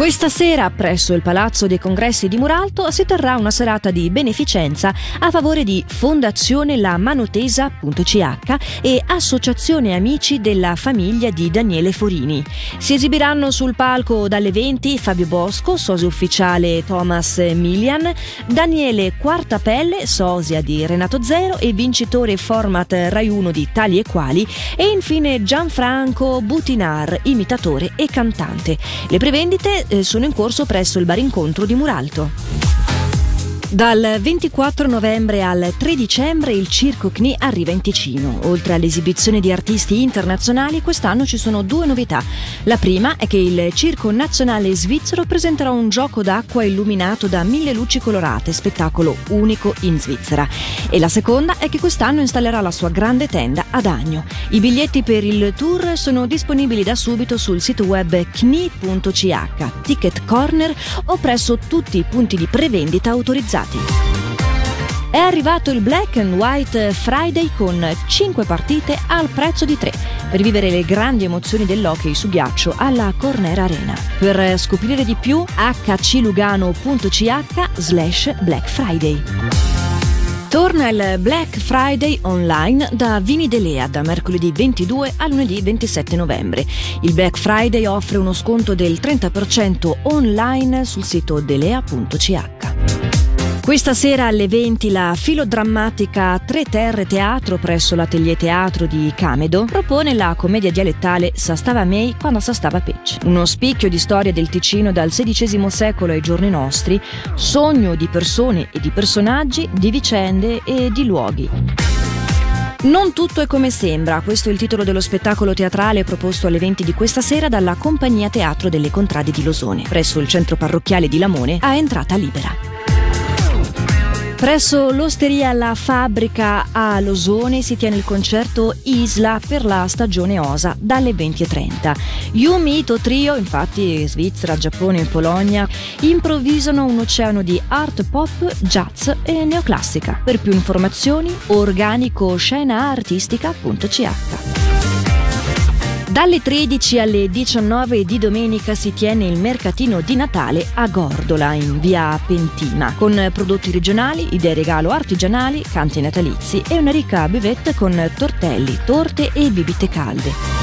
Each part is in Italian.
Questa sera, presso il Palazzo dei Congressi di Muralto, si terrà una serata di beneficenza a favore di Fondazione La Manotesa.ch e Associazione Amici della famiglia di Daniele Forini. Si esibiranno sul palco dalle 20 Fabio Bosco, sosia ufficiale Thomas Milian, Daniele Quartapelle, sosia di Renato Zero e vincitore format Rai 1 di Tali e Quali, e infine Gianfranco Butinar, imitatore e cantante. Le prevendite sono in corso presso il bar incontro di Muralto. Dal 24 novembre al 3 dicembre il Circo CNI arriva in Ticino. Oltre all'esibizione di artisti internazionali, quest'anno ci sono due novità. La prima è che il Circo Nazionale Svizzero presenterà un gioco d'acqua illuminato da mille luci colorate, spettacolo unico in Svizzera. E la seconda è che quest'anno installerà la sua grande tenda ad Agno. I biglietti per il tour sono disponibili da subito sul sito web cni.ch, Ticket Corner o presso tutti i punti di prevendita autorizzati associati. È arrivato il Black and White Friday con 5 partite al prezzo di 3 per vivere le grandi emozioni dell'hockey su ghiaccio alla Corner Arena. Per scoprire di più hclugano.ch slash Black Friday. Torna il Black Friday online da Vini Delea da mercoledì 22 a lunedì 27 novembre. Il Black Friday offre uno sconto del 30% online sul sito delea.ch. Questa sera alle 20 la filodrammatica Tre Terre Teatro presso l'Atelier Teatro di Camedo propone la commedia dialettale Sa stava May quando sa stava Pecce. Uno spicchio di storia del Ticino dal XVI secolo ai giorni nostri, sogno di persone e di personaggi, di vicende e di luoghi. Non tutto è come sembra, questo è il titolo dello spettacolo teatrale proposto alle 20 di questa sera dalla Compagnia Teatro delle Contrade di Losone, presso il centro parrocchiale di Lamone, a entrata libera. Presso l'osteria La Fabbrica a Losone si tiene il concerto Isla per la stagione Osa dalle 20.30. Yumi Ito Trio, infatti Svizzera, Giappone e Polonia, improvvisano un oceano di art pop, jazz e neoclassica. Per più informazioni organico scenaartistica.ch dalle 13 alle 19 di domenica si tiene il mercatino di Natale a Gordola in via Pentina con prodotti regionali, idee regalo artigianali, canti natalizi e una ricca buvette con tortelli, torte e bibite calde.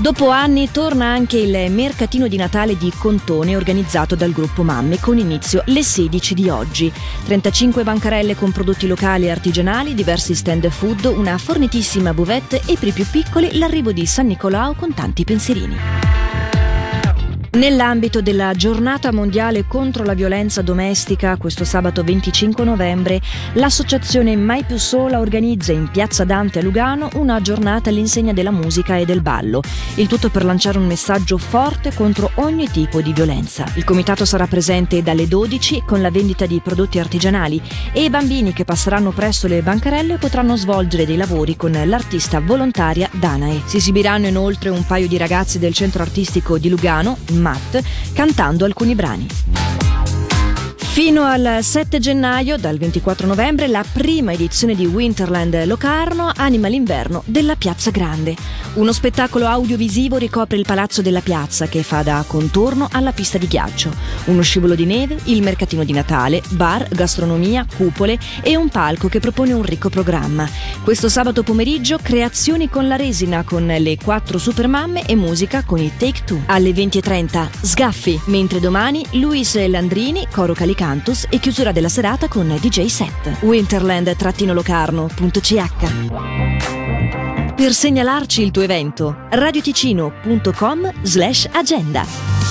Dopo anni torna anche il mercatino di Natale di Contone organizzato dal gruppo Mamme con inizio le 16 di oggi. 35 bancarelle con prodotti locali e artigianali, diversi stand food, una fornitissima buvette e per i più piccoli l'arrivo di San Nicolao con tanti pensierini. Nell'ambito della giornata mondiale contro la violenza domestica, questo sabato 25 novembre, l'associazione Mai più sola organizza in Piazza Dante a Lugano una giornata all'insegna della musica e del ballo, il tutto per lanciare un messaggio forte contro ogni tipo di violenza. Il comitato sarà presente dalle 12 con la vendita di prodotti artigianali e i bambini che passeranno presso le bancarelle potranno svolgere dei lavori con l'artista volontaria Danae. Si esibiranno inoltre un paio di ragazzi del centro artistico di Lugano, Matt cantando alcuni brani. Fino al 7 gennaio, dal 24 novembre, la prima edizione di Winterland Locarno anima l'inverno della Piazza Grande. Uno spettacolo audiovisivo ricopre il palazzo della piazza che fa da contorno alla pista di ghiaccio. Uno scivolo di neve, il mercatino di Natale, bar, gastronomia, cupole e un palco che propone un ricco programma. Questo sabato pomeriggio creazioni con la resina con le quattro supermamme e musica con i Take Two. Alle 20.30 Sgaffi, mentre domani Luis Landrini, coro Calicantus e chiusura della serata con DJ set. Winterland-locarno.ch per segnalarci il tuo evento radioticino.com slash agenda.